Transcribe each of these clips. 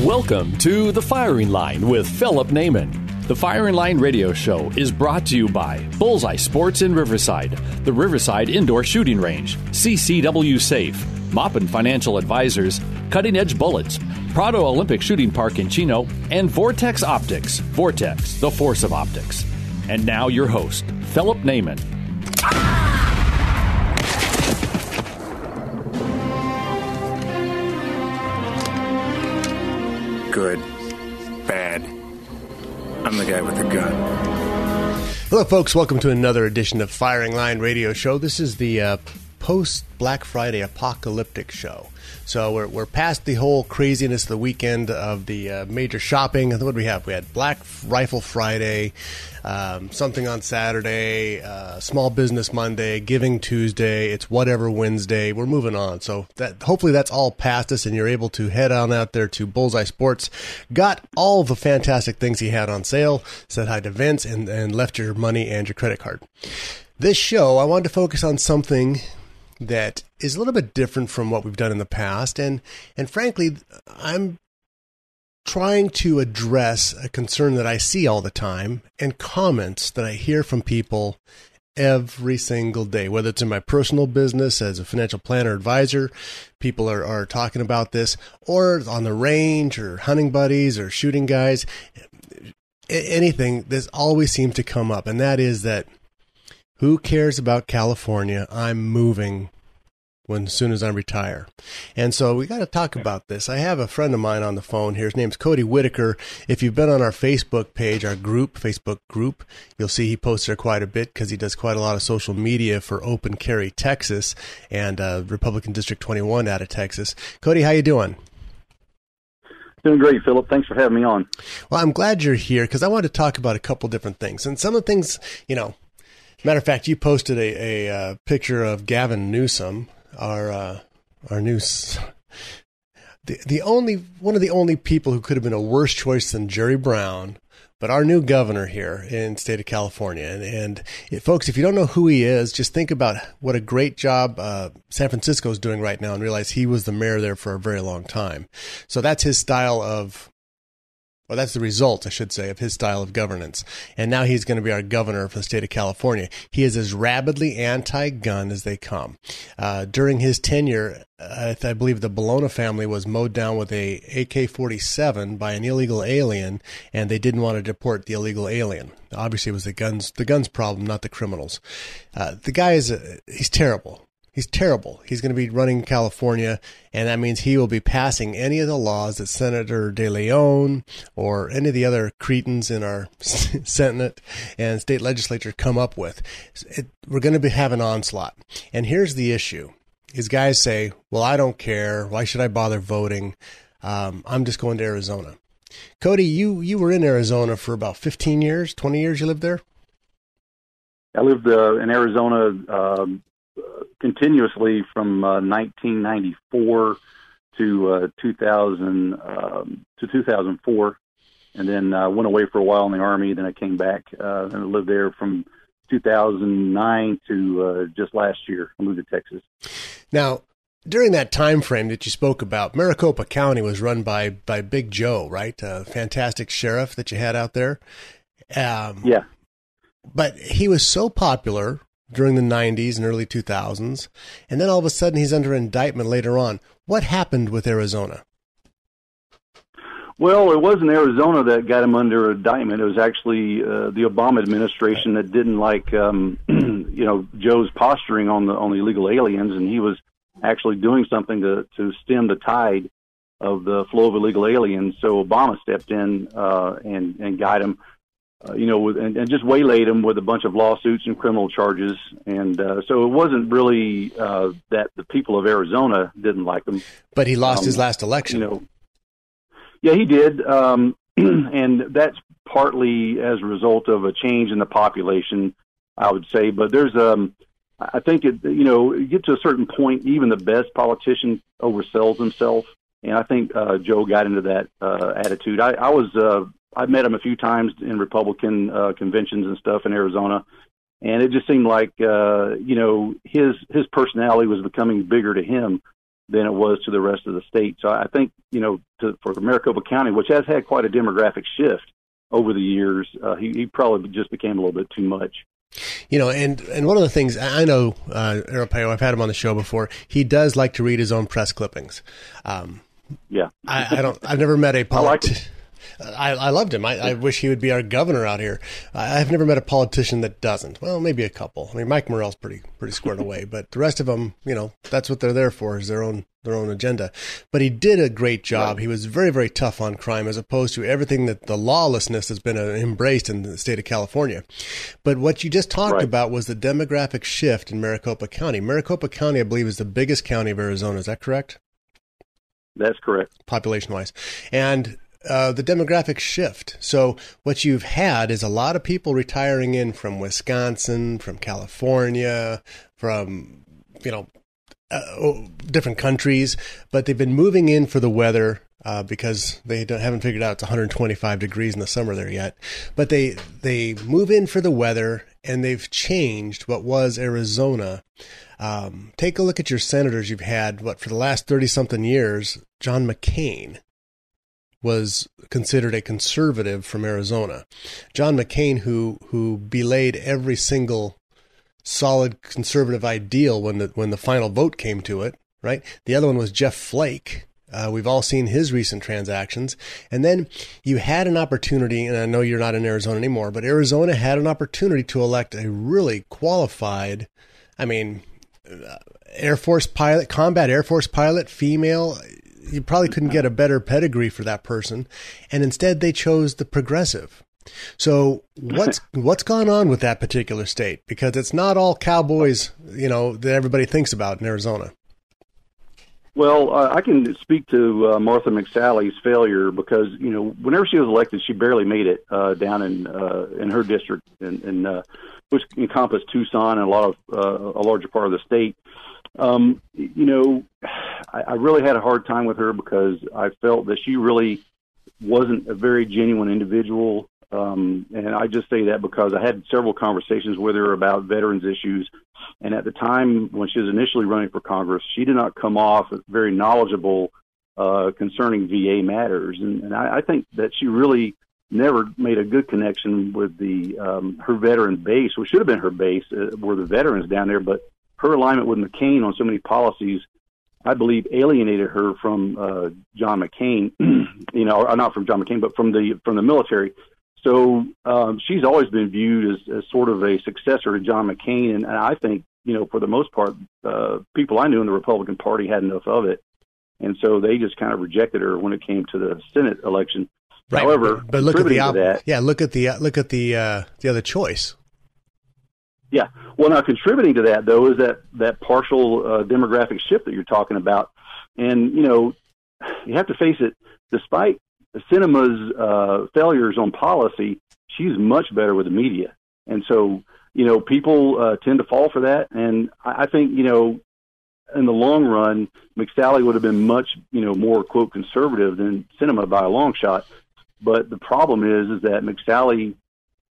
Welcome to The Firing Line with Philip Naiman. The Firing Line radio show is brought to you by Bullseye Sports in Riverside, the Riverside Indoor Shooting Range, CCW Safe, Moppin Financial Advisors, Cutting Edge Bullets, Prado Olympic Shooting Park in Chino, and Vortex Optics, Vortex, the force of optics. And now your host, Philip Naiman. Good. Bad. I'm the guy with the gun. Hello, folks. Welcome to another edition of Firing Line Radio Show. This is the uh, post Black Friday apocalyptic show. So we're, we're past the whole craziness of the weekend of the uh, major shopping. What did we have? We had Black Rifle Friday, um, something on Saturday, uh, Small Business Monday, Giving Tuesday. It's whatever Wednesday. We're moving on. So that hopefully that's all past us, and you're able to head on out there to Bullseye Sports. Got all the fantastic things he had on sale. Said hi to Vince, and and left your money and your credit card. This show, I wanted to focus on something that is a little bit different from what we've done in the past. And and frankly I'm trying to address a concern that I see all the time and comments that I hear from people every single day whether it's in my personal business as a financial planner advisor people are, are talking about this or on the range or hunting buddies or shooting guys anything this always seems to come up. And that is that who cares about California? I'm moving when as soon as I retire. And so we got to talk about this. I have a friend of mine on the phone here. His name's Cody Whitaker. If you've been on our Facebook page, our group, Facebook group, you'll see he posts there quite a bit because he does quite a lot of social media for Open Carry Texas and uh, Republican District 21 out of Texas. Cody, how you doing? Doing great, Philip. Thanks for having me on. Well, I'm glad you're here because I want to talk about a couple different things. And some of the things, you know, Matter of fact, you posted a, a uh, picture of Gavin Newsom, our uh, our new the the only one of the only people who could have been a worse choice than Jerry Brown, but our new governor here in state of California. And, and it, folks, if you don't know who he is, just think about what a great job uh, San Francisco is doing right now, and realize he was the mayor there for a very long time. So that's his style of well, that's the result, I should say, of his style of governance. And now he's going to be our governor for the state of California. He is as rabidly anti-gun as they come. Uh, during his tenure, I, I believe the Bologna family was mowed down with a AK-47 by an illegal alien, and they didn't want to deport the illegal alien. Obviously, it was the guns, the guns problem, not the criminals. Uh, the guy is, uh, he's terrible. He's terrible. He's going to be running California, and that means he will be passing any of the laws that Senator De Leon or any of the other cretins in our Senate and state legislature come up with. It, we're going to be have an onslaught. And here's the issue: is guys say, "Well, I don't care. Why should I bother voting? Um, I'm just going to Arizona." Cody, you you were in Arizona for about 15 years, 20 years. You lived there. I lived uh, in Arizona um, continuously from uh, 1994 to uh, 2000 um, to 2004, and then uh, went away for a while in the army. Then I came back uh, and lived there from 2009 to uh, just last year. I moved to Texas. Now, during that time frame that you spoke about, Maricopa County was run by by Big Joe, right? A fantastic sheriff that you had out there. Um, yeah. But he was so popular during the 90s and early 2000s, and then all of a sudden he's under indictment later on. What happened with Arizona? Well, it wasn't Arizona that got him under indictment. It was actually uh, the Obama administration that didn't like, um, you know, Joe's posturing on the on the illegal aliens, and he was actually doing something to to stem the tide of the flow of illegal aliens. So Obama stepped in uh, and and got him uh, you know, with, and, and just waylaid him with a bunch of lawsuits and criminal charges. And uh, so it wasn't really uh, that the people of Arizona didn't like him. But he lost um, his last election. You know, Yeah, he did, um, and that's partly as a result of a change in the population, I would say. But there's, um, I think it, you know, you get to a certain point, even the best politician oversells himself, and I think uh, Joe got into that uh, attitude. I, I was, uh, I met him a few times in Republican uh, conventions and stuff in Arizona, and it just seemed like, uh, you know, his his personality was becoming bigger to him than it was to the rest of the state. So I think, you know, to, for Maricopa County, which has had quite a demographic shift over the years, uh, he, he probably just became a little bit too much. You know, and, and one of the things I know, uh, Arpaio, I've had him on the show before. He does like to read his own press clippings. Um, yeah, I, I don't. I've never met a politi- like I, I loved him. I, I, wish he would be our governor out here. I, have never met a politician that doesn't. Well, maybe a couple. I mean, Mike Morrell's pretty pretty squared away, but the rest of them, you know, that's what they're there for is their own their own agenda. But he did a great job. Right. He was very very tough on crime, as opposed to everything that the lawlessness has been uh, embraced in the state of California. But what you just talked right. about was the demographic shift in Maricopa County. Maricopa County, I believe, is the biggest county of Arizona. Is that correct? That's correct. Population wise. And uh, the demographic shift. So what you've had is a lot of people retiring in from Wisconsin, from California, from you know uh, oh, different countries, but they've been moving in for the weather. Uh, because they haven't figured out it's 125 degrees in the summer there yet, but they they move in for the weather and they've changed what was Arizona. Um, take a look at your senators you've had. What for the last 30 something years? John McCain, was considered a conservative from Arizona. John McCain, who who belayed every single solid conservative ideal when the when the final vote came to it. Right. The other one was Jeff Flake. Uh, we've all seen his recent transactions. And then you had an opportunity, and I know you're not in Arizona anymore, but Arizona had an opportunity to elect a really qualified, I mean, uh, Air Force pilot, combat Air Force pilot, female you probably couldn't get a better pedigree for that person, and instead they chose the progressive. So what's what's gone on with that particular state? Because it's not all cowboys, you know, that everybody thinks about in Arizona. Well, uh, I can speak to uh, Martha McSally's failure because you know whenever she was elected, she barely made it uh, down in uh, in her district, in, in uh, which encompassed Tucson and a lot of uh, a larger part of the state. Um, you know, I, I really had a hard time with her because I felt that she really wasn't a very genuine individual. Um, and I just say that because I had several conversations with her about veterans issues. And at the time when she was initially running for Congress, she did not come off very knowledgeable uh, concerning VA matters. And, and I, I think that she really never made a good connection with the um, her veteran base, which should have been her base, uh, were the veterans down there. But her alignment with McCain on so many policies, I believe, alienated her from uh, John McCain. you know, or not from John McCain, but from the from the military. So um, she's always been viewed as, as sort of a successor to John McCain, and, and I think you know, for the most part, uh, people I knew in the Republican Party had enough of it, and so they just kind of rejected her when it came to the Senate election. Right. However, but look at the op- yeah, look at the uh, look at the uh, the other choice. Yeah. Well, now contributing to that though is that that partial uh, demographic shift that you're talking about, and you know, you have to face it. Despite Sinema's uh, failures on policy, she's much better with the media, and so you know people uh, tend to fall for that. And I, I think you know, in the long run, McSally would have been much you know more quote conservative than cinema by a long shot. But the problem is, is that McSally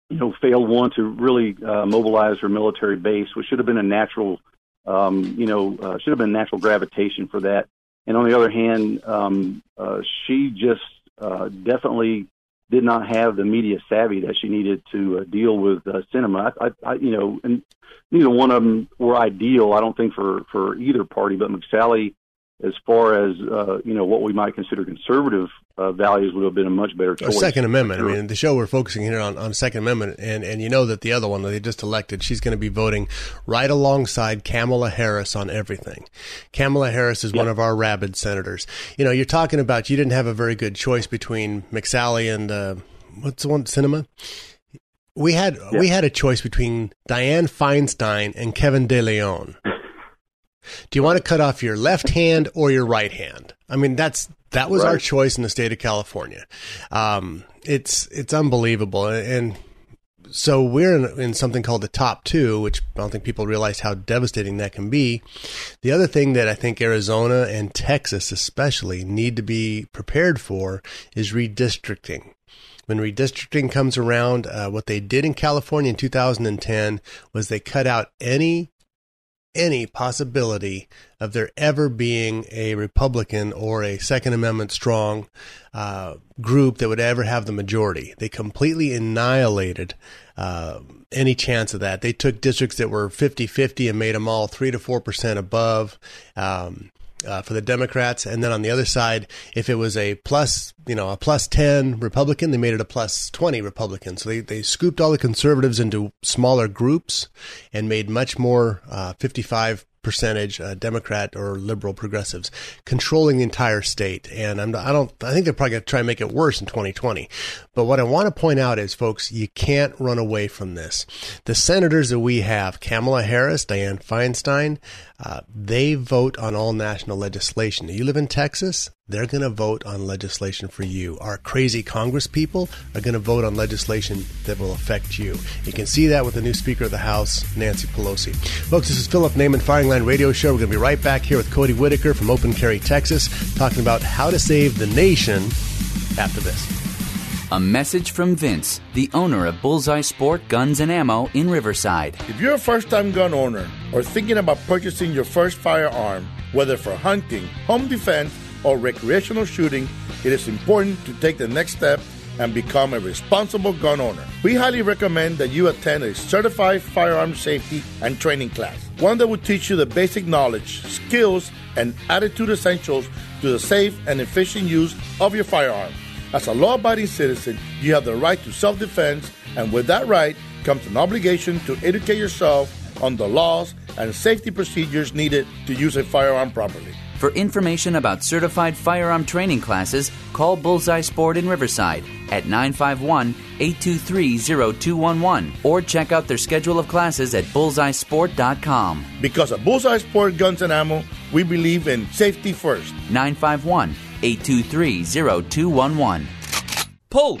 you know, failed one to really uh, mobilize her military base, which should have been a natural, um, you know, uh, should have been natural gravitation for that. And on the other hand, um, uh, she just uh, definitely did not have the media savvy that she needed to uh, deal with uh, Sinema. I, I, I, you know, and neither one of them were ideal. I don't think for for either party, but McSally as far as uh, you know what we might consider conservative uh, values would have been a much better choice. Second Amendment. Sure. I mean, the show we're focusing here on, on Second Amendment, and, and you know that the other one that they just elected, she's going to be voting right alongside Kamala Harris on everything. Kamala Harris is yep. one of our rabid senators. You know, you're talking about you didn't have a very good choice between McSally and uh, what's the one Sinema. We had yep. we had a choice between Dianne Feinstein and Kevin De Leon. Do you want to cut off your left hand or your right hand? I mean, that's that was right. our choice in the state of California. Um, it's it's unbelievable, and so we're in, in, something called the top two, which I don't think people realize how devastating that can be. The other thing that I think Arizona and Texas especially need to be prepared for is redistricting. When redistricting comes around, uh, what they did in California in 2010 was they cut out any any possibility of there ever being a Republican or a Second Amendment strong uh, group that would ever have the majority. They completely annihilated uh, any chance of that. They took districts that were 50 50 and made them all 3 to 4% above. Um, uh, for the Democrats, and then on the other side, if it was a plus, you know, a plus ten Republican, they made it a plus twenty Republican. So they they scooped all the conservatives into smaller groups and made much more uh, fifty five percentage uh, Democrat or liberal progressives controlling the entire state. And I'm, I don't, I think they're probably going to try and make it worse in 2020. But what I want to point out is, folks, you can't run away from this. The senators that we have, Kamala Harris, Dianne Feinstein, uh, they vote on all national legislation. Do you live in Texas, they're going to vote on legislation for you. Our crazy Congress people are going to vote on legislation that will affect you. You can see that with the new Speaker of the House, Nancy Pelosi. Folks, this is Philip Naiman Firing Line Radio Show. We're going to be right back here with Cody Whitaker from Open Carry, Texas, talking about how to save the nation after this. A message from Vince, the owner of Bullseye Sport Guns and Ammo in Riverside. If you're a first time gun owner or thinking about purchasing your first firearm, whether for hunting, home defense, or recreational shooting, it is important to take the next step and become a responsible gun owner. We highly recommend that you attend a certified firearm safety and training class, one that will teach you the basic knowledge, skills, and attitude essentials to the safe and efficient use of your firearm. As a law abiding citizen, you have the right to self defense, and with that right comes an obligation to educate yourself on the laws and safety procedures needed to use a firearm properly. For information about certified firearm training classes, call Bullseye Sport in Riverside at 951 823 0211 or check out their schedule of classes at bullseyesport.com. Because at Bullseye Sport Guns and Ammo, we believe in safety first. 951 823 0211. Pull!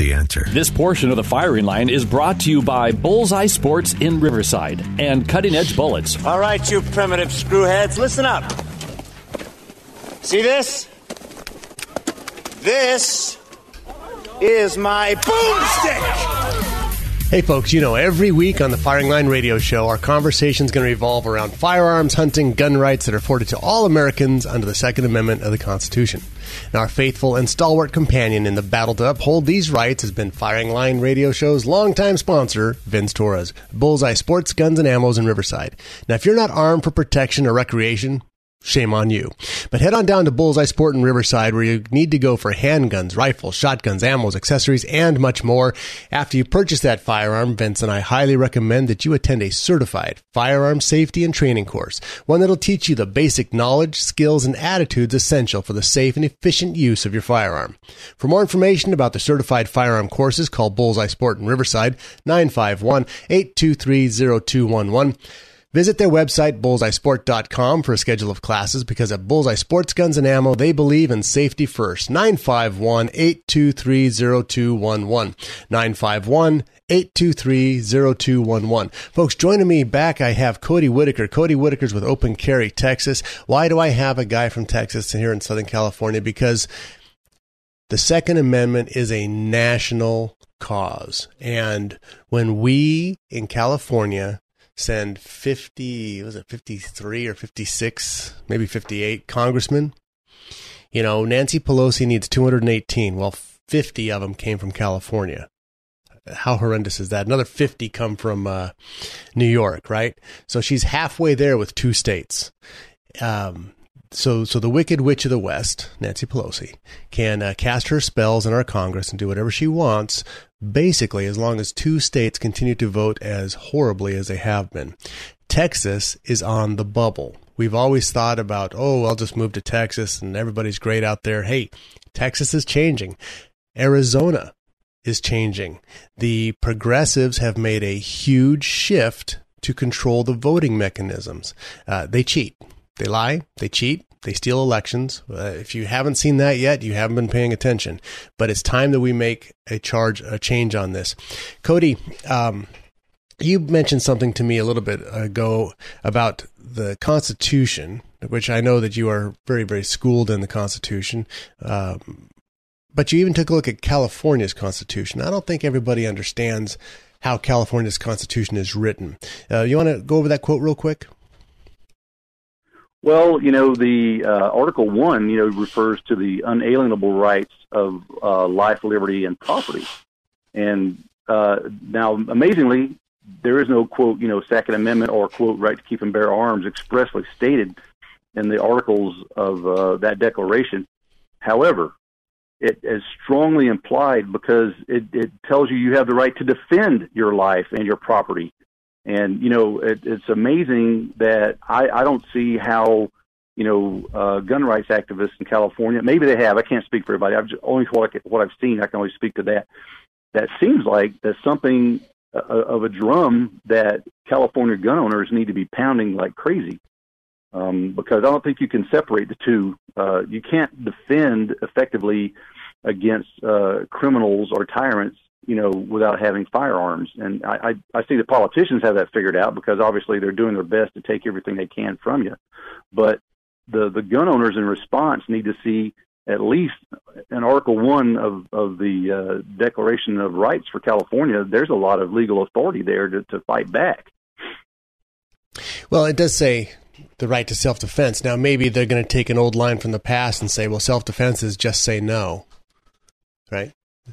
the answer. This portion of the firing line is brought to you by Bullseye Sports in Riverside and Cutting Edge Bullets. All right, you primitive screwheads, listen up. See this? This is my boomstick. Hey, folks, you know, every week on the Firing Line radio show, our conversation is going to revolve around firearms, hunting, gun rights that are afforded to all Americans under the Second Amendment of the Constitution. And our faithful and stalwart companion in the battle to uphold these rights has been Firing Line radio show's longtime sponsor, Vince Torres, Bullseye Sports, Guns, and Ammos in Riverside. Now, if you're not armed for protection or recreation, Shame on you. But head on down to Bullseye Sport in Riverside where you need to go for handguns, rifles, shotguns, ammos, accessories, and much more. After you purchase that firearm, Vince and I highly recommend that you attend a certified firearm safety and training course, one that'll teach you the basic knowledge, skills, and attitudes essential for the safe and efficient use of your firearm. For more information about the certified firearm courses, call Bullseye Sport in Riverside 951 823 0211. Visit their website, bullseyesport.com, for a schedule of classes because at Bullseye Sports Guns and Ammo, they believe in safety first. 951 823 0211. 951 823-0211. Folks, joining me back, I have Cody Whitaker. Cody Whitaker's with Open Carry, Texas. Why do I have a guy from Texas here in Southern California? Because the Second Amendment is a national cause. And when we in California send 50, was it 53 or 56, maybe 58 congressmen, you know, Nancy Pelosi needs 218. Well, 50 of them came from California. How horrendous is that? Another 50 come from uh, New York, right? So she's halfway there with two states. Um, so so the wicked witch of the west nancy pelosi can uh, cast her spells in our congress and do whatever she wants basically as long as two states continue to vote as horribly as they have been. Texas is on the bubble. We've always thought about oh i'll just move to texas and everybody's great out there. Hey texas is changing. Arizona is changing. The progressives have made a huge shift to control the voting mechanisms. Uh, they cheat they lie, they cheat, they steal elections. Uh, if you haven't seen that yet, you haven't been paying attention. But it's time that we make a charge, a change on this. Cody, um, you mentioned something to me a little bit ago about the Constitution, which I know that you are very, very schooled in the Constitution. Um, but you even took a look at California's Constitution. I don't think everybody understands how California's Constitution is written. Uh, you want to go over that quote real quick? Well, you know, the uh, Article One, you know, refers to the unalienable rights of uh, life, liberty, and property. And uh, now, amazingly, there is no quote, you know, Second Amendment or quote right to keep and bear arms expressly stated in the articles of uh, that declaration. However, it is strongly implied because it, it tells you you have the right to defend your life and your property and you know, it, it's amazing that I, I don't see how you know uh, gun rights activists in California. Maybe they have. I can't speak for everybody. I've just, only what, I, what I've seen. I can only speak to that. That seems like that's something uh, of a drum that California gun owners need to be pounding like crazy. Um, because I don't think you can separate the two. Uh, you can't defend effectively against uh, criminals or tyrants you know, without having firearms. And I, I, I see the politicians have that figured out because obviously they're doing their best to take everything they can from you. But the the gun owners in response need to see at least in Article One of of the uh, Declaration of Rights for California. There's a lot of legal authority there to, to fight back. Well, it does say the right to self defense. Now, maybe they're going to take an old line from the past and say, "Well, self defense is just say no," right?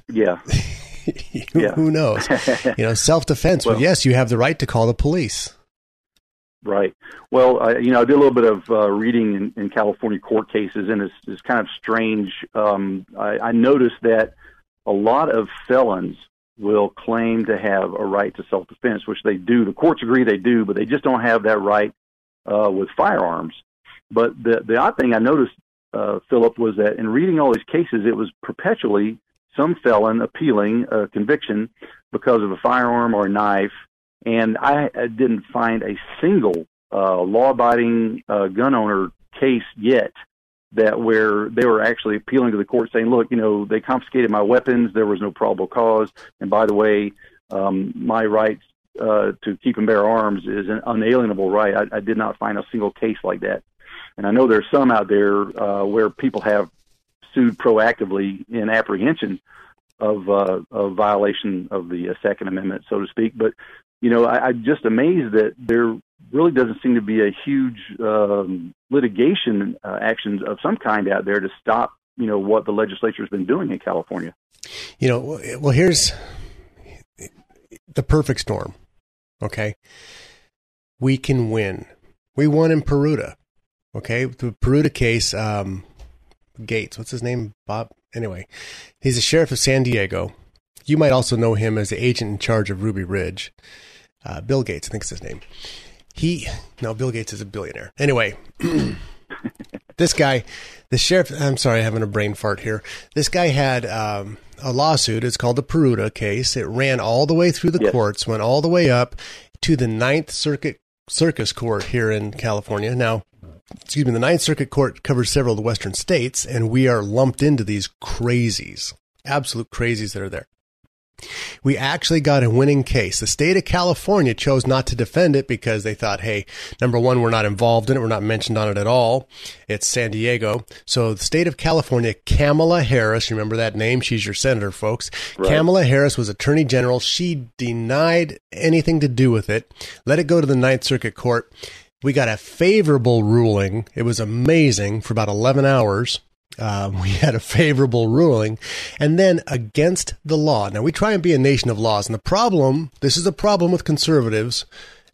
Yeah. who, yeah. who knows? you know, self defense. Well, yes, you have the right to call the police. Right. Well, I, you know, I did a little bit of uh, reading in, in California court cases, and it's, it's kind of strange. Um, I, I noticed that a lot of felons will claim to have a right to self defense, which they do. The courts agree they do, but they just don't have that right uh, with firearms. But the the odd thing I noticed, uh, Philip, was that in reading all these cases, it was perpetually some felon appealing a conviction because of a firearm or a knife, and I, didn't find a single uh, law-abiding uh, gun owner case yet that where they were actually appealing to the court saying, look, you know, they confiscated my weapons, there was no probable cause, and by the way, um, my rights uh, to keep and bear arms is an unalienable right. I, I did not find a single case like that. And I know there's some out there uh, where people have sued proactively in apprehension of uh, of violation of the uh, Second Amendment, so to speak. But you know, I, I'm just amazed that there really doesn't seem to be a huge um, litigation uh, actions of some kind out there to stop you know what the legislature has been doing in California. You know, well, here's the perfect storm. Okay, we can win. We won in Peruta. Okay, the Peruta case. Um, Gates. What's his name? Bob. Anyway, he's a sheriff of San Diego. You might also know him as the agent in charge of Ruby Ridge. Uh, Bill Gates, I think is his name. He no, Bill Gates is a billionaire. Anyway, this guy, the sheriff. I'm sorry, having a brain fart here. This guy had um, a lawsuit. It's called the Peruta case. It ran all the way through the yes. courts, went all the way up to the Ninth Circuit Circus Court here in California. Now, excuse me, the Ninth Circuit Court covers several of the western states, and we are lumped into these crazies, absolute crazies that are there. We actually got a winning case. The state of California chose not to defend it because they thought, hey, number one, we're not involved in it. We're not mentioned on it at all. It's San Diego. So the state of California, Kamala Harris, remember that name? She's your senator, folks. Right. Kamala Harris was attorney general. She denied anything to do with it, let it go to the Ninth Circuit Court. We got a favorable ruling. It was amazing for about 11 hours. Um, we had a favorable ruling and then against the law. Now we try and be a nation of laws. And the problem, this is a problem with conservatives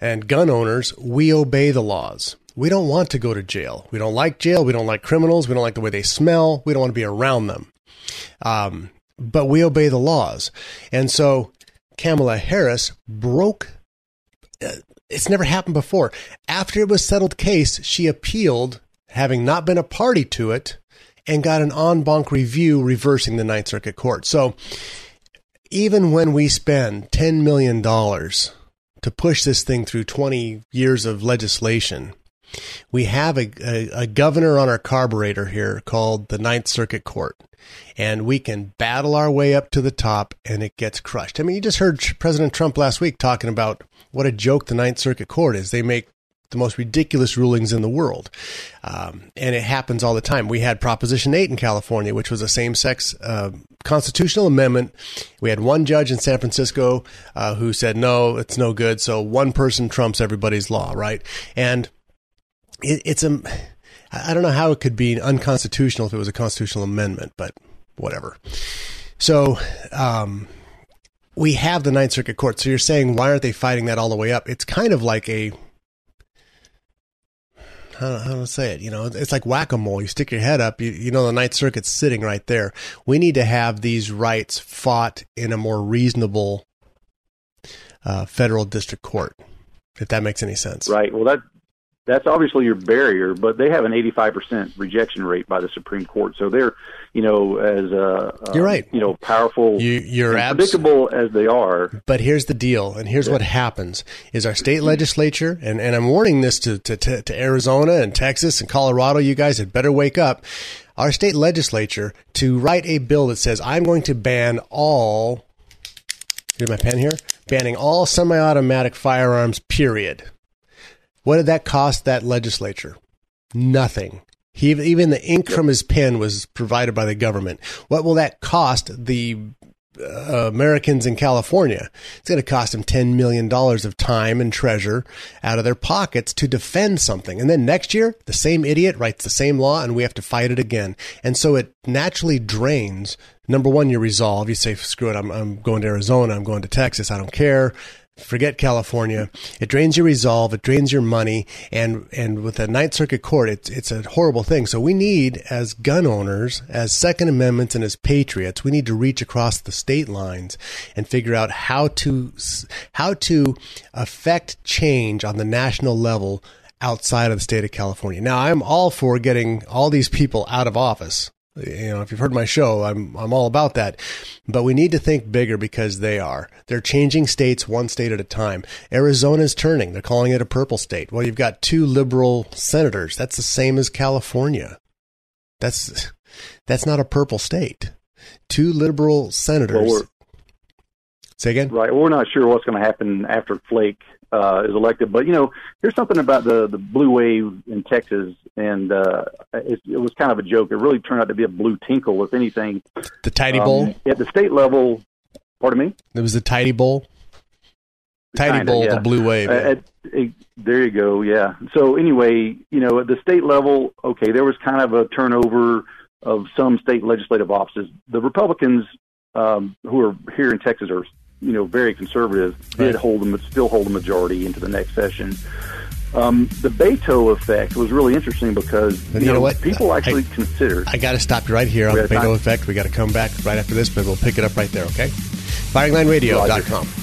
and gun owners. We obey the laws. We don't want to go to jail. We don't like jail. We don't like criminals. We don't like the way they smell. We don't want to be around them. Um, but we obey the laws. And so Kamala Harris broke uh, it's never happened before. After it was settled case, she appealed, having not been a party to it, and got an en banc review reversing the Ninth Circuit Court. So even when we spend $10 million to push this thing through 20 years of legislation, we have a, a, a, governor on our carburetor here called the Ninth Circuit Court, and we can battle our way up to the top, and it gets crushed. I mean, you just heard President Trump last week talking about what a joke the Ninth Circuit Court is. They make the most ridiculous rulings in the world. Um, and it happens all the time. We had Proposition 8 in California, which was a same sex uh, constitutional amendment. We had one judge in San Francisco uh, who said, no, it's no good. So one person trumps everybody's law, right? And it, it's a, I don't know how it could be unconstitutional if it was a constitutional amendment, but whatever. So, um, we have the Ninth Circuit Court. So you're saying why aren't they fighting that all the way up? It's kind of like a how, do I say it? You know, it's like whack a mole. You stick your head up. You, you know, the Ninth Circuit's sitting right there. We need to have these rights fought in a more reasonable uh, federal district court. If that makes any sense, right? Well, that that's obviously your barrier, but they have an 85% rejection rate by the Supreme Court. So they're, you know, as uh, you're right, you know, powerful, you, are abs- predictable as they are. But here's the deal, and here's yeah. what happens: is our state legislature, and, and I'm warning this to, to to Arizona and Texas and Colorado. You guys had better wake up. Our state legislature to write a bill that says I'm going to ban all. Here's my pen here. Banning all semi-automatic firearms. Period. What did that cost that legislature? Nothing. He, even the ink from his pen was provided by the government. What will that cost the uh, Americans in California? It's going to cost them $10 million of time and treasure out of their pockets to defend something. And then next year, the same idiot writes the same law and we have to fight it again. And so it naturally drains number one, your resolve. You say, screw it, I'm, I'm going to Arizona, I'm going to Texas, I don't care. Forget California. It drains your resolve. It drains your money. And, and with the Ninth Circuit Court, it's, it's a horrible thing. So we need, as gun owners, as Second Amendments and as patriots, we need to reach across the state lines and figure out how to, how to affect change on the national level outside of the state of California. Now, I'm all for getting all these people out of office. You know, if you've heard my show, I'm I'm all about that. But we need to think bigger because they are. They're changing states one state at a time. Arizona's turning. They're calling it a purple state. Well, you've got two liberal senators. That's the same as California. That's that's not a purple state. Two liberal senators. Well, Say again. Right. Well, we're not sure what's going to happen after Flake uh, is elected. But you know, there's something about the the blue wave in Texas, and uh, it, it was kind of a joke. It really turned out to be a blue tinkle, if anything. The tidy um, bowl at the state level. Pardon me. It was the tidy bowl. Tidy Kinda, bowl, yeah. the blue wave. Uh, at, at, there you go. Yeah. So anyway, you know, at the state level, okay, there was kind of a turnover of some state legislative offices. The Republicans um, who are here in Texas are you know very conservative did hold them, still hold the majority into the next session. Um, the Beto effect was really interesting because you, you know, know, what people actually I, considered. I got to stop you right here on the Beto time. effect. We got to come back right after this, but we'll pick it up right there. Okay, FiringLineRadio.com.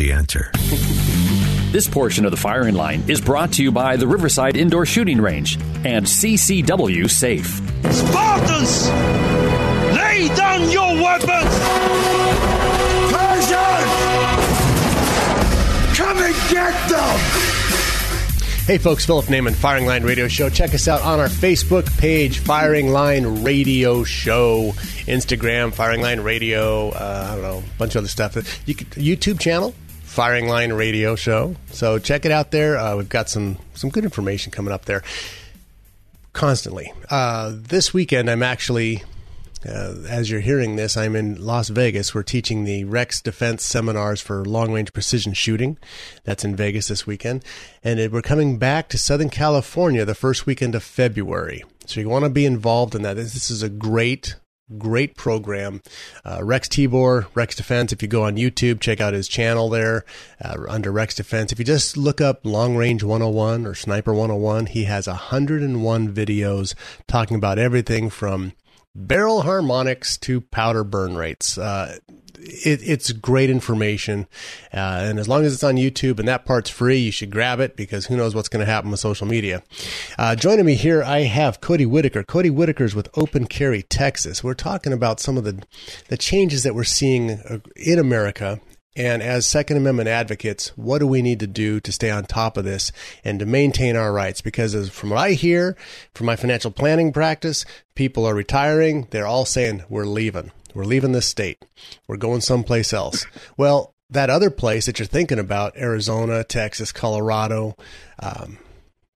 The answer. This portion of the firing line is brought to you by the Riverside Indoor Shooting Range and CCW Safe. Spartans! Lay down your weapons! Persians! Come and get them! Hey folks, Philip Naiman, Firing Line Radio Show. Check us out on our Facebook page, Firing Line Radio Show, Instagram, Firing Line Radio, uh, I don't know, a bunch of other stuff. You could, YouTube channel, Firing Line Radio Show. So check it out there. Uh, we've got some some good information coming up there constantly. Uh, this weekend, I'm actually uh, as you're hearing this, I'm in Las Vegas. We're teaching the Rex Defense seminars for long range precision shooting. That's in Vegas this weekend. And it, we're coming back to Southern California the first weekend of February. So you want to be involved in that. This, this is a great, great program. Uh, Rex Tibor, Rex Defense. If you go on YouTube, check out his channel there uh, under Rex Defense. If you just look up Long Range 101 or Sniper 101, he has 101 videos talking about everything from barrel harmonics to powder burn rates. Uh, it, it's great information, uh, and as long as it's on YouTube and that part's free, you should grab it because who knows what's going to happen with social media. Uh, joining me here, I have Cody Whitaker. Cody Whitaker's with Open Carry Texas. We're talking about some of the the changes that we're seeing uh, in America and as Second Amendment advocates, what do we need to do to stay on top of this and to maintain our rights? Because as from what I hear from my financial planning practice, people are retiring. They're all saying, we're leaving. We're leaving this state. We're going someplace else. Well, that other place that you're thinking about, Arizona, Texas, Colorado, um,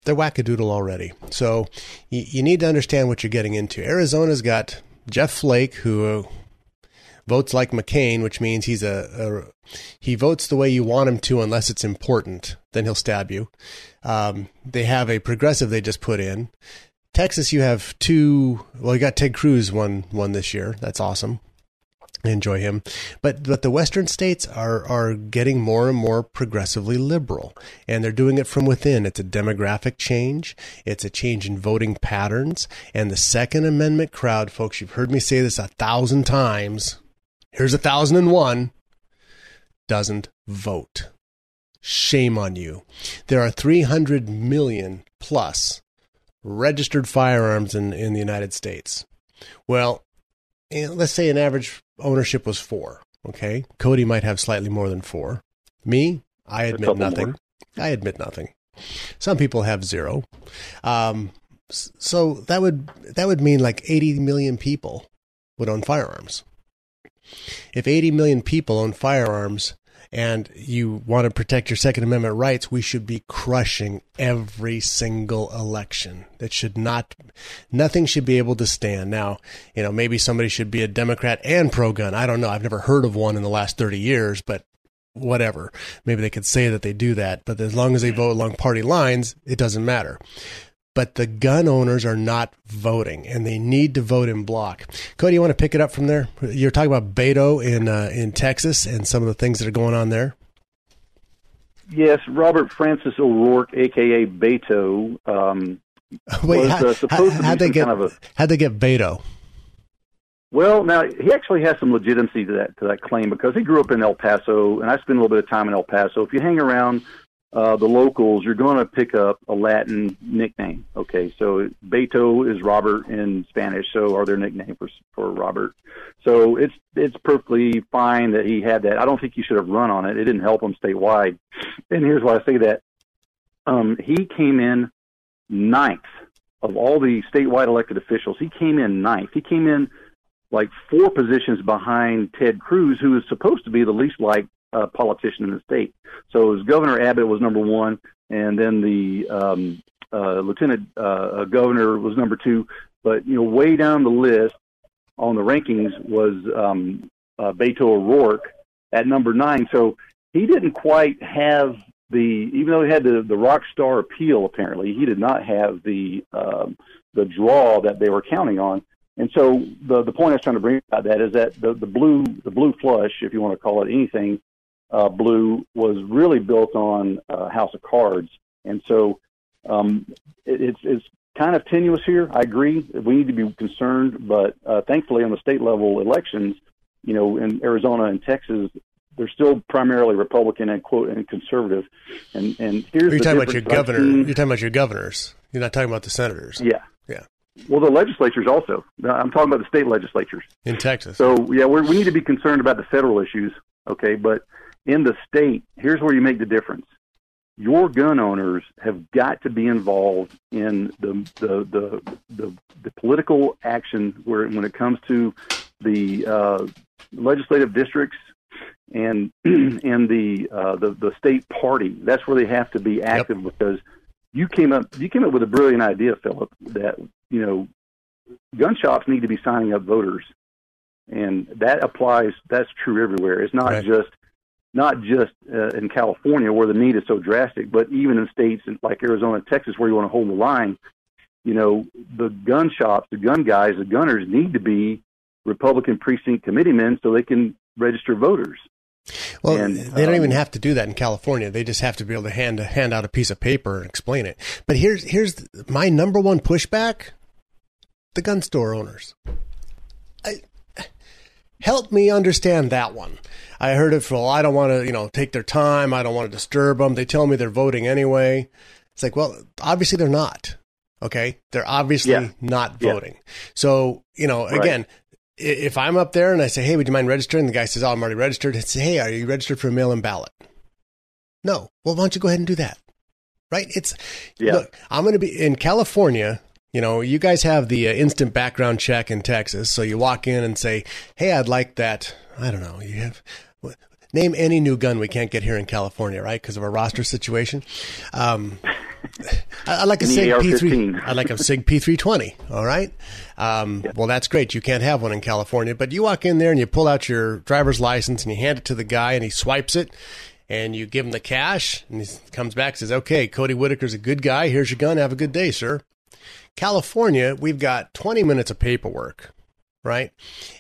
they're wackadoodle already. So you, you need to understand what you're getting into. Arizona's got Jeff Flake, who votes like McCain, which means he's a, a, he votes the way you want him to unless it's important. Then he'll stab you. Um, they have a progressive they just put in. Texas, you have two. Well, you got Ted Cruz one one this year. That's awesome. I enjoy him, but but the western states are are getting more and more progressively liberal, and they're doing it from within. It's a demographic change. It's a change in voting patterns, and the Second Amendment crowd, folks. You've heard me say this a thousand times here's a thousand and one, doesn't vote. Shame on you. There are 300 million plus registered firearms in, in the United States. Well, eh, let's say an average ownership was four. Okay. Cody might have slightly more than four. Me, I admit nothing. More. I admit nothing. Some people have zero. Um, so that would that would mean like 80 million people would own firearms. If 80 million people own firearms and you want to protect your Second Amendment rights, we should be crushing every single election. That should not, nothing should be able to stand. Now, you know, maybe somebody should be a Democrat and pro gun. I don't know. I've never heard of one in the last 30 years, but whatever. Maybe they could say that they do that, but as long as they vote along party lines, it doesn't matter but the gun owners are not voting, and they need to vote in block. Cody, you want to pick it up from there? You're talking about Beto in uh, in Texas and some of the things that are going on there. Yes, Robert Francis O'Rourke, aka Beto. Um, Wait, was, how, uh, supposed how, to they get kind of a, how'd they get Beto? Well, now he actually has some legitimacy to that to that claim because he grew up in El Paso, and I spent a little bit of time in El Paso. If you hang around uh, the locals, you're going to pick up a Latin nickname. Okay, so Beto is Robert in Spanish, so are their nickname for for Robert. So it's it's perfectly fine that he had that. I don't think he should have run on it. It didn't help him statewide. And here's why I say that: um, he came in ninth of all the statewide elected officials. He came in ninth. He came in like four positions behind Ted Cruz, who is supposed to be the least liked uh, politician in the state. So it was Governor Abbott was number one, and then the um, uh, Lieutenant uh, Governor was number two. But you know, way down the list on the rankings was um, uh, Beto O'Rourke at number nine. So he didn't quite have the, even though he had the, the rock star appeal. Apparently, he did not have the um, the draw that they were counting on. And so the the point I was trying to bring about that is that the the blue the blue flush, if you want to call it anything, uh, blue was really built on uh, House of Cards, and so um, it, it's it's kind of tenuous here. I agree. We need to be concerned, but uh, thankfully on the state level elections, you know, in Arizona and Texas, they're still primarily Republican and quote and conservative. And and here's you're the talking about your governor. Seen- You're talking about your governors. You're not talking about the senators. Yeah. Yeah. Well, the legislatures also. I'm talking about the state legislatures. In Texas. So yeah, we're, we need to be concerned about the federal issues, okay? But in the state, here's where you make the difference. Your gun owners have got to be involved in the the the, the, the political action where when it comes to the uh, legislative districts and and the, uh, the the state party. That's where they have to be active because you came up you came up with a brilliant idea, Philip, that you know gun shops need to be signing up voters, and that applies. That's true everywhere. It's not Right. just not just uh, in California where the need is so drastic, but even in states like Arizona and Texas where you want to hold the line. You know, the gun shops, the gun guys, the gunners need to be Republican precinct committeemen so they can register voters. Well, And, they don't even um, have to do that in California. They just have to be able to hand hand out a piece of paper and explain it. But here's here's my number one pushback: the gun store owners. Help me understand that one. I heard it for. Well, I don't want to, you know, take their time. I don't want to disturb them. They tell me they're voting anyway. It's like, well, obviously they're not. Okay, they're obviously Yeah. not Yeah. voting. So you know, Right. again, if I'm up there and I say, "Hey, would you mind registering?" The guy says, "Oh, I'm already registered." I say, "Hey, are you registered for a mail-in ballot?" No. Well, why don't you go ahead and do that? Right? It's Yeah. look. I'm going to be in California. You know, you guys have the uh, instant background check in Texas, so you walk in and say, "Hey, I'd like that." I don't know. You have what- name any new gun we can't get here in California, right? Because of our roster situation. Um, I, I like a Sig P3. I like a Sig P320. All right. Um, Well, that's great. You can't have one in California, but you walk in there and you pull out your driver's license and you hand it to the guy and he swipes it and you give him the cash and he comes back and says, okay, Cody Whitaker's a good guy. Here's your gun. Have a good day, sir. California, we've got 20 minutes of paperwork, right?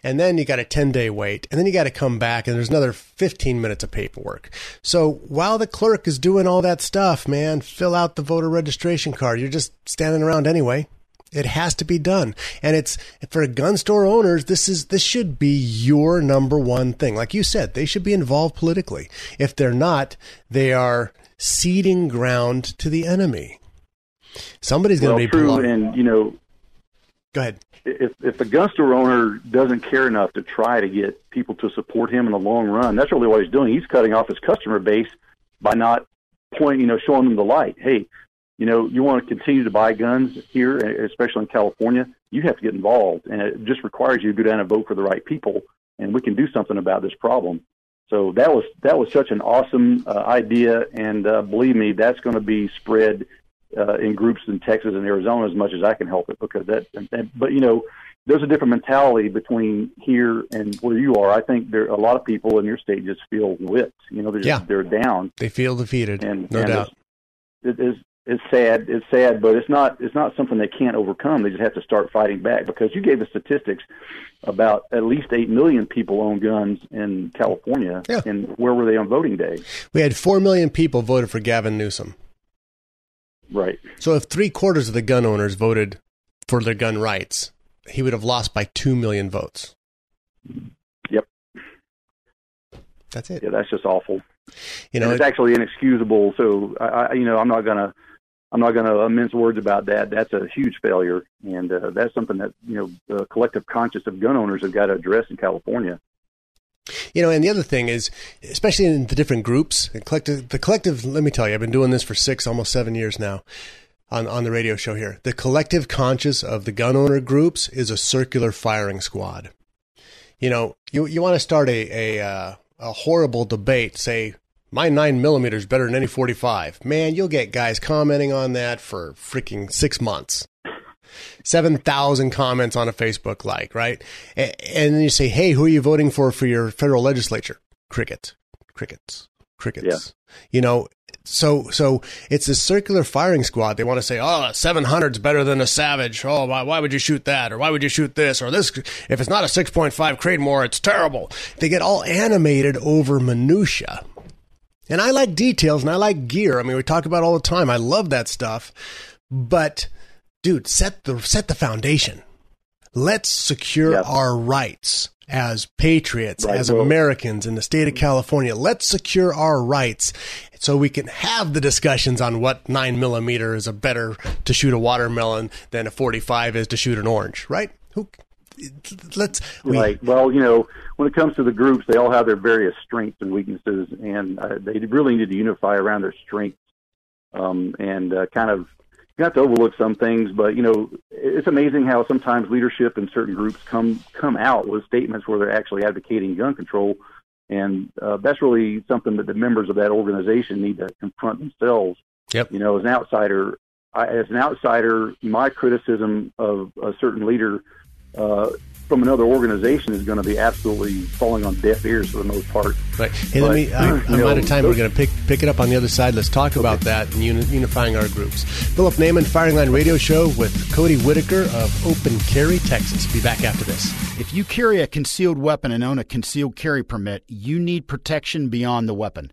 And then you got a 10 day wait, and then you got to come back, and there's another 15 minutes of paperwork. So while the clerk is doing all that stuff, man, fill out the voter registration card. You're just standing around anyway. It has to be done. And it's for gun store owners, this is this should be your number one thing. Like you said, they should be involved politically. If they're not, they are ceding ground to the enemy. Somebody's going well, to be true, and you know, Go ahead. if if the gun store owner doesn't care enough to try to get people to support him in the long run, that's really what he's doing. He's cutting off his customer base by not pointing, you know, showing them the light. Hey, you know, you want to continue to buy guns here, especially in California, you have to get involved, and it just requires you to go down and vote for the right people, and we can do something about this problem. So that was that was such an awesome uh, idea, and uh, believe me, that's going to be spread uh, in groups in Texas and Arizona as much as I can help it because that. And, and, but you know, there's a different mentality between here and where you are. I think there a lot of people in your state just feel whipped. You know, they're just, Yeah. they're down. They feel defeated, and no and doubt. It's, it is it's sad. It's sad, but it's not it's not something they can't overcome. They just have to start fighting back because you gave the statistics about at least eight million people own guns in California. Yeah. And where were they on voting day? We had 4 million people voted for Gavin Newsom. Right. So if three quarters of the gun owners voted for their gun rights, he would have lost by 2 million votes. Yep. That's it. Yeah, that's just awful. You know, and it's it- actually inexcusable. So I, I you know, I'm not gonna. I'm not going to mince words about that. That's a huge failure, and uh, that's something that you know the collective conscience of gun owners have got to address in California. You know, and the other thing is, especially in the different groups, the collective, the collective. Let me tell you, I've been doing this for six, almost seven years now, on on the radio show here. The collective conscious of the gun owner groups is a circular firing squad. You know, you you want to start a a uh, a horrible debate, say my nine millimeter is better than any forty five. Man, you'll get guys commenting on that for freaking six months. 7,000 comments on a Facebook like, right? And, you say, hey, who are you voting for for your federal legislature? Cricket, crickets, crickets. Yeah. You know, so so it's a circular firing squad. They want to say, oh, 700's better than a Savage. Oh, why, why would you shoot that? Or why would you shoot this? Or this, if it's not a 6.5 Creedmoor, it's terrible. They get all animated over minutia. And I like details and I like gear. I mean, we talk about it all the time. I love that stuff. But dude, set the set the foundation. Let's secure our rights as patriots, Right, as well- Americans in the state of California. Let's secure our rights so we can have the discussions on what nine millimeter is a better to shoot a watermelon than a forty five is to shoot an orange, right? Who let's we, Right. Well, you know, when it comes to the groups, they all have their various strengths and weaknesses, and uh, they really need to unify around their strengths um, and uh, kind of. You have to overlook some things, but you know it's amazing how sometimes leadership in certain groups come come out with statements where they're actually advocating gun control, and uh, that's really something that the members of that organization need to confront themselves. Yep. You know, as an outsider, I, as an outsider, my criticism of a certain leader uh, from another organization is going to be absolutely falling on deaf ears for the most part. Right. Hey, let me. I, you I'm know, out of time. those- We're going to pick pick it up on the other side. Let's talk about that and uni- unifying our groups. Philip Naiman, Firing Line Radio Show with Cody Whitaker of Open Carry, Texas. Be back after this. If you carry a concealed weapon and own a concealed carry permit, you need protection beyond the weapon.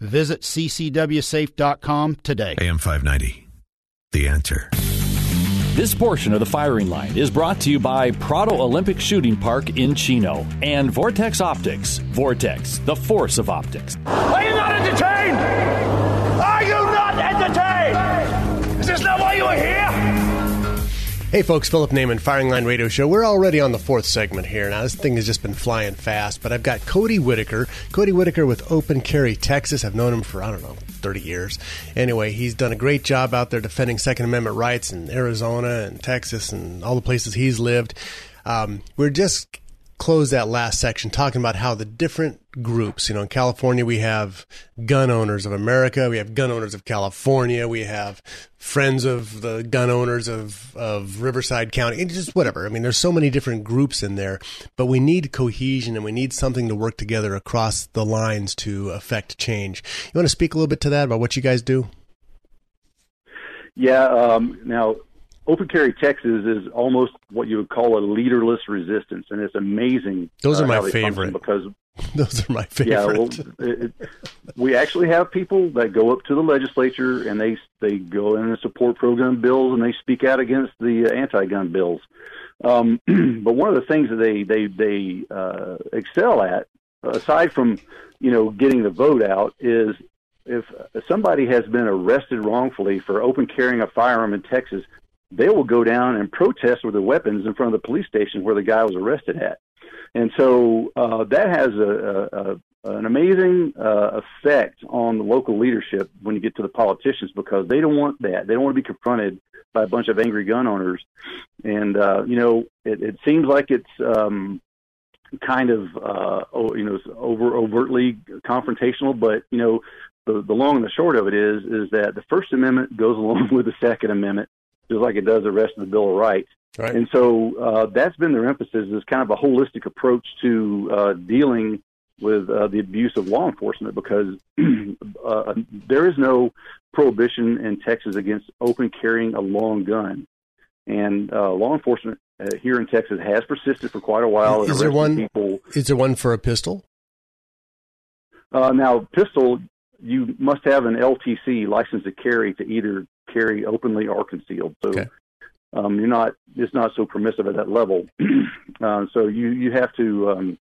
Visit ccwsafe.com today. AM 590. The answer. This portion of the firing line is brought to you by Prado Olympic Shooting Park in Chino and Vortex Optics. Vortex, the force of optics. Are you not entertained? Are you not entertained? Is this not why you are here? Hey, folks, Philip Naiman, Firing Line Radio Show. We're already on the fourth segment here. Now, this thing has just been flying fast, but I've got Cody Whitaker. Cody Whitaker with Open Carry Texas. I've known him for, I don't know, 30 years. Anyway, he's done a great job out there defending Second Amendment rights in Arizona and Texas and all the places he's lived. Um, we're just closed that last section talking about how the different groups, you know, in California we have gun owners of America, we have gun owners of California, we have friends of the gun owners of, of Riverside County, and just whatever. I mean, there's so many different groups in there, but we need cohesion and we need something to work together across the lines to affect change. You want to speak a little bit to that about what you guys do? Yeah. Um, now, Open Carry Texas is almost what you would call a leaderless resistance, and it's amazing. Those are uh, my how favorite. because Those are my yeah, well, favorite. it, it- we actually have people that go up to the legislature and they they go in and support program bills and they speak out against the uh, anti-gun bills. Um, but one of the things that they they they uh, excel at, aside from you know getting the vote out, is if somebody has been arrested wrongfully for open carrying a firearm in Texas, they will go down and protest with their weapons in front of the police station where the guy was arrested at. And so uh, that has a, a, a an amazing uh, effect on the local leadership when you get to the politicians because they don't want that. They don't want to be confronted by a bunch of angry gun owners. And uh, you know, it, it seems like it's um, kind of uh, you know over overtly confrontational, but you know the the long and the short of it is is that the First Amendment goes along with the Second Amendment, just like it does the rest of the Bill of Rights. Right. And so uh, that's been their emphasis is kind of a holistic approach to uh, dealing with uh, the abuse of law enforcement because uh, there is no prohibition in Texas against open carrying a long gun. And uh, law enforcement uh, here in Texas has persisted for quite a while. Is there one? People. Is there one for a pistol? Uh, now, pistol, you must have an LTC license to carry to either carry openly or concealed. So okay. um, you're not. It's not so permissive at that level. uh, so you you have to um,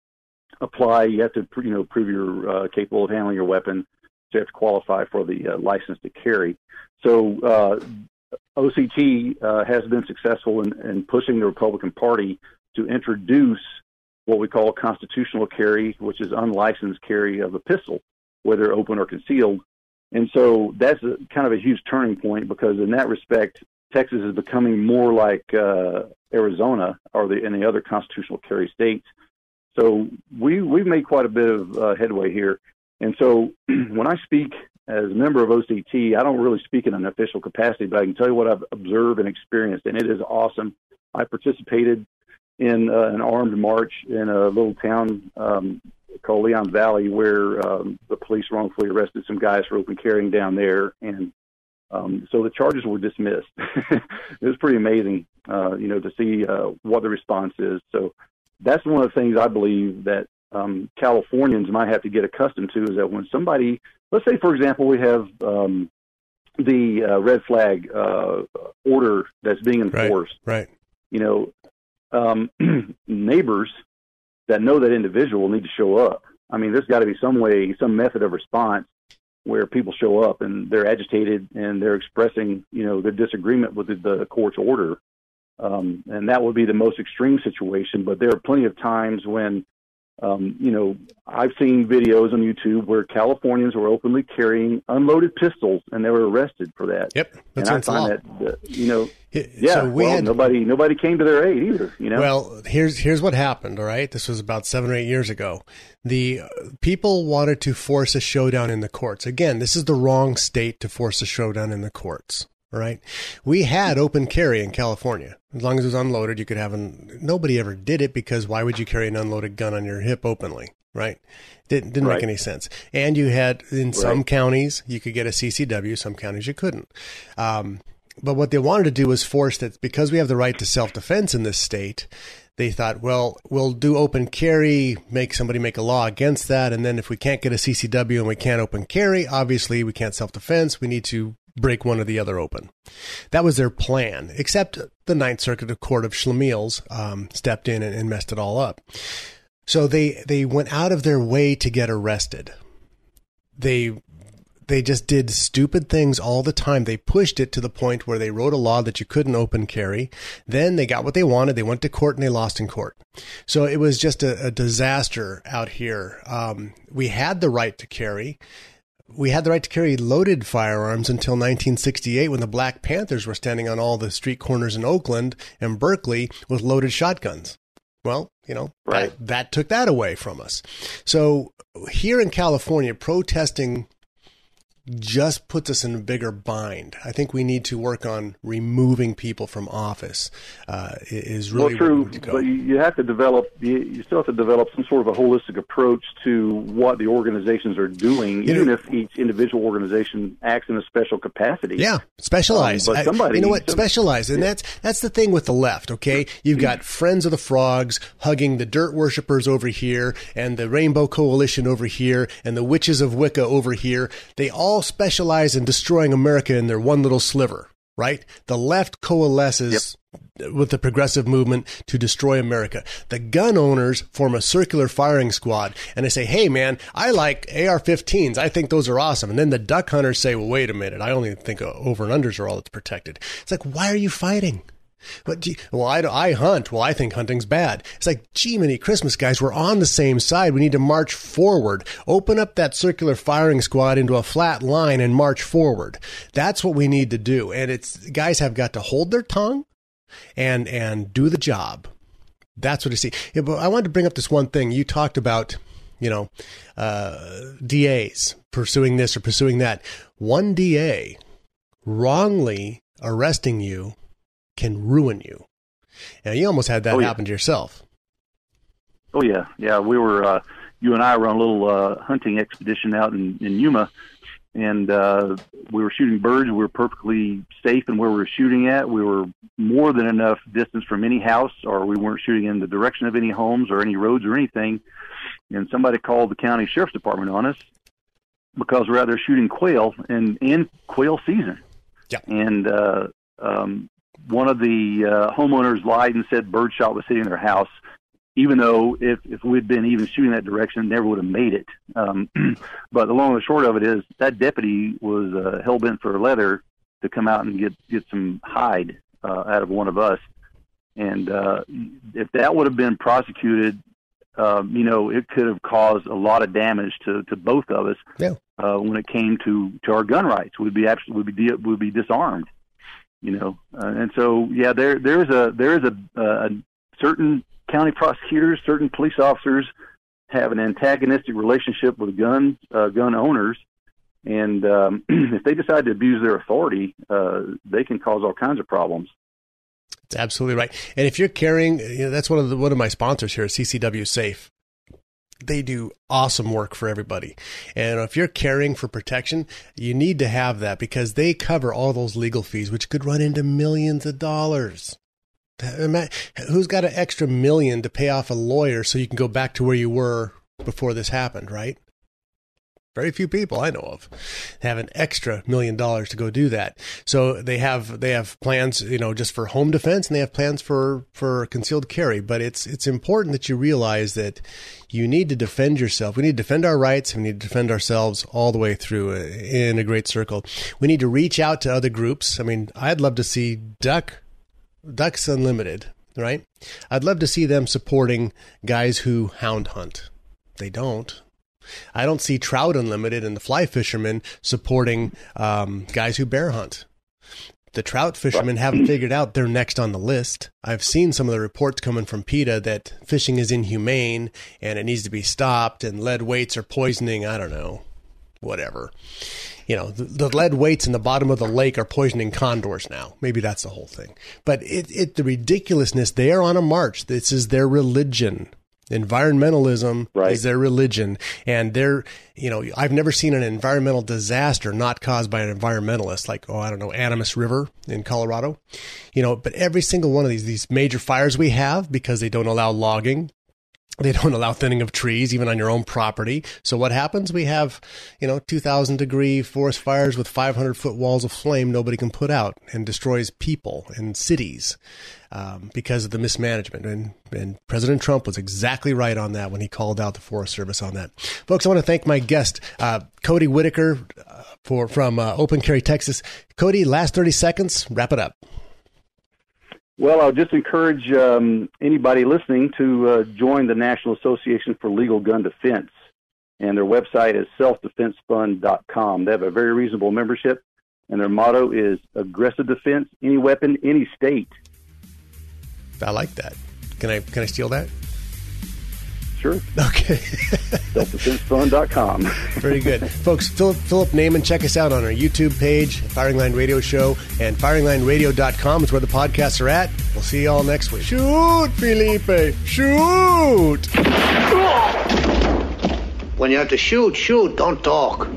apply. You have to you know prove you're uh, capable of handling your weapon. So you have to qualify for the uh, license to carry. So uh, OCT uh, has been successful in, in, pushing the Republican Party to introduce what we call constitutional carry, which is unlicensed carry of a pistol, whether open or concealed. And so that's a, kind of a huge turning point because in that respect, Texas is becoming more like uh, Arizona or the, and the other constitutional carry states. So we we've made quite a bit of uh, headway here. And so when I speak as a member of OCT, I don't really speak in an official capacity, but I can tell you what I've observed and experienced, and it is awesome. I participated in uh, an armed march in a little town um, called Leon Valley, where um, the police wrongfully arrested some guys for open carrying down there, and um, so the charges were dismissed. it was pretty amazing, uh, you know, to see uh, what the response is. So that's one of the things I believe that um, Californians might have to get accustomed to is that when somebody, let's say, for example, we have um, the uh, red flag uh, order that's being enforced. Right. right. You know, um, neighbors that know that individual need to show up. I mean, there's got to be some way, some method of response where people show up and they're agitated and they're expressing, you know, their disagreement with the, the court's order. Um, and that would be the most extreme situation. But there are plenty of times when um, you know, I've seen videos on YouTube where Californians were openly carrying unloaded pistols, and they were arrested for that. Yep, and I find that uh, you know, yeah, so we well, had, nobody nobody came to their aid either. You know, well, here's here's what happened. All right, this was about seven or eight years ago. The uh, people wanted to force a showdown in the courts. Again, this is the wrong state to force a showdown in the courts. Right? We had open carry in California. As long as it was unloaded, you could have an. Nobody ever did it because why would you carry an unloaded gun on your hip openly? Right? Didn't didn't Right. make any sense. And you had in some counties you could get a CCW, some counties you couldn't. Um, but what they wanted to do was force that because we have the right to self defense in this state, they thought, well, we'll do open carry, make somebody make a law against that, and then if we can't get a CCW and we can't open carry, obviously we can't self defense. We need to break one or the other open. That was their plan, except the Ninth Circuit of Court of Schlemiels um, stepped in and, and messed it all up. So they they went out of their way to get arrested. They they just did stupid things all the time. They pushed it to the point where they wrote a law that you couldn't open carry. Then they got what they wanted. They went to court and they lost in court. So it was just a, a disaster out here. Um, we had the right to carry. We had the right to carry loaded firearms until 1968 when the Black Panthers were standing on all the street corners in Oakland and Berkeley with loaded shotguns. Well, you know, Right. that, that took that away from us. So here in California, protesting just puts us in a bigger bind. I think we need to work on removing people from office. Uh, is really well, true, where we need to go. but you, have to develop. You, still have to develop some sort of a holistic approach to what the organizations are doing, You even know- if each individual organization acts in a special capacity. Yeah, specialize. Um, but I- somebody- you know what? some- Specialize, and that's that's the thing with the left. Okay, you've got Friends of the Frogs hugging the dirt worshippers over here, and the Rainbow Coalition over here, and the Witches of Wicca over here. They all specialize in destroying America in their one little sliver. Right? The left coalesces with the progressive movement to destroy America. The gun owners form a circular firing squad and they say, Hey man, I like AR-15s. I think those are awesome. And then the duck hunters say, well, wait a minute. I only think over and unders are all that's protected. It's like, why are you fighting? But you- well, I, I hunt. Well, I think hunting's bad. It's like, gee, many Christmas guys, we're on the same side. We need to march forward. Open up that circular firing squad into a flat line and march forward. That's what we need to do. And it's guys have got to hold their tongue and and do the job. That's what I see. Yeah, but I wanted to bring up this one thing. You talked about, you know, uh, DAs pursuing this or pursuing that. One DA wrongly arresting you can ruin you. And you almost had that Oh, yeah. happen to yourself. Oh yeah, yeah. We were uh, you and I were on a little uh, hunting expedition out in, in Yuma, and uh, we were shooting birds. We were perfectly safe in where we were shooting at. We were more than enough distance from any house, or we weren't shooting in the direction of any homes or any roads or anything. And somebody called the county sheriff's department on us because we're out there shooting quail and in quail season. Yeah. And uh, um, one of the uh, homeowners lied and said birdshot was hitting their house even though if if we'd been even shooting that direction, never would have made it. Um, but the long and the short of it is that deputy was uh, hell bent for leather to come out and get get some hide uh, out of one of us, and uh, if that would have been prosecuted, um, you know, it could have caused a lot of damage to to both of us. Yeah. Uh, when it came to to our gun rights, we'd be absolutely would be would be disarmed. You know, uh, and so yeah, there there is a there is a, a certain county prosecutors, certain police officers have an antagonistic relationship with gun uh, gun owners, and um, if they decide to abuse their authority, uh, they can cause all kinds of problems. That's absolutely right. And if you're carrying, you know, that's one of the, one of my sponsors here, CCW Safe. They do awesome work for everybody. And if you're caring for protection, you need to have that because they cover all those legal fees, which could run into millions of dollars. Who's got an extra million to pay off a lawyer so you can go back to where you were before this happened, right? Very few people I know of have an extra million dollars to go do that. So they have they have plans, you know, just for home defense, and they have plans for for concealed carry. But it's it's important that you realize that you need to defend yourself. We need to defend our rights. We need to defend ourselves all the way through uh, in a great circle. We need to reach out to other groups. I mean, I'd love to see Duck Ducks Unlimited, right? I'd love to see them supporting guys who hound hunt. They don't. I don't see Trout Unlimited and the fly fishermen supporting um, guys who bear hunt. The trout fishermen haven't figured out they're next on the list. I've seen some of the reports coming from PETA that fishing is inhumane and it needs to be stopped and lead weights are poisoning, I don't know, whatever. You know, the, the lead weights in the bottom of the lake are poisoning condors now. Maybe that's the whole thing. But it, it the ridiculousness, they are on a march. This is their religion. Environmentalism is their religion. And they're, you know, I've never seen an environmental disaster not caused by an environmentalist, like, oh, I don't know, Animas River in Colorado. You know, but every single one of these, these major fires we have because they don't allow logging, they don't allow thinning of trees even on your own property. So what happens? We have, you know, 2000 degree forest fires with 500 foot walls of flame nobody can put out and destroys people and cities um, because of the mismanagement. And, and President Trump was exactly right on that when he called out the Forest Service on that. Folks, I want to thank my guest, uh, Cody Whitaker, uh, for from uh, Open Carry, Texas. Cody, last 30 seconds, wrap it up. Well, I'll just encourage um, anybody listening to uh, join the National Association for Legal Gun Defense, and their website is selfdefensefund.com. They have a very reasonable membership, and their motto is aggressive defense, any weapon, any state. I like that. Can I can I steal that? Sure. Okay. selfdefensefund.com. Very good. Folks, Philip, Philip Naiman, check us out on our YouTube page, Firing Line Radio Show, and firinglineradio.com is where the podcasts are at. We'll see you all next week. Shoot, Felipe! Shoot! When you have to shoot, shoot, don't talk.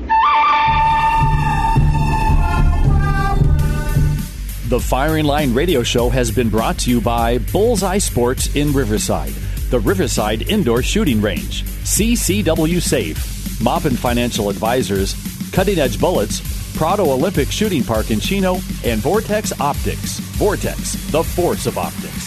The Firing Line Radio Show has been brought to you by Bullseye Sports in Riverside, the Riverside Indoor Shooting Range, CCW Safe, Moppin Financial Advisors, Cutting Edge Bullets, Prado Olympic Shooting Park in Chino, and Vortex Optics. Vortex, the force of optics.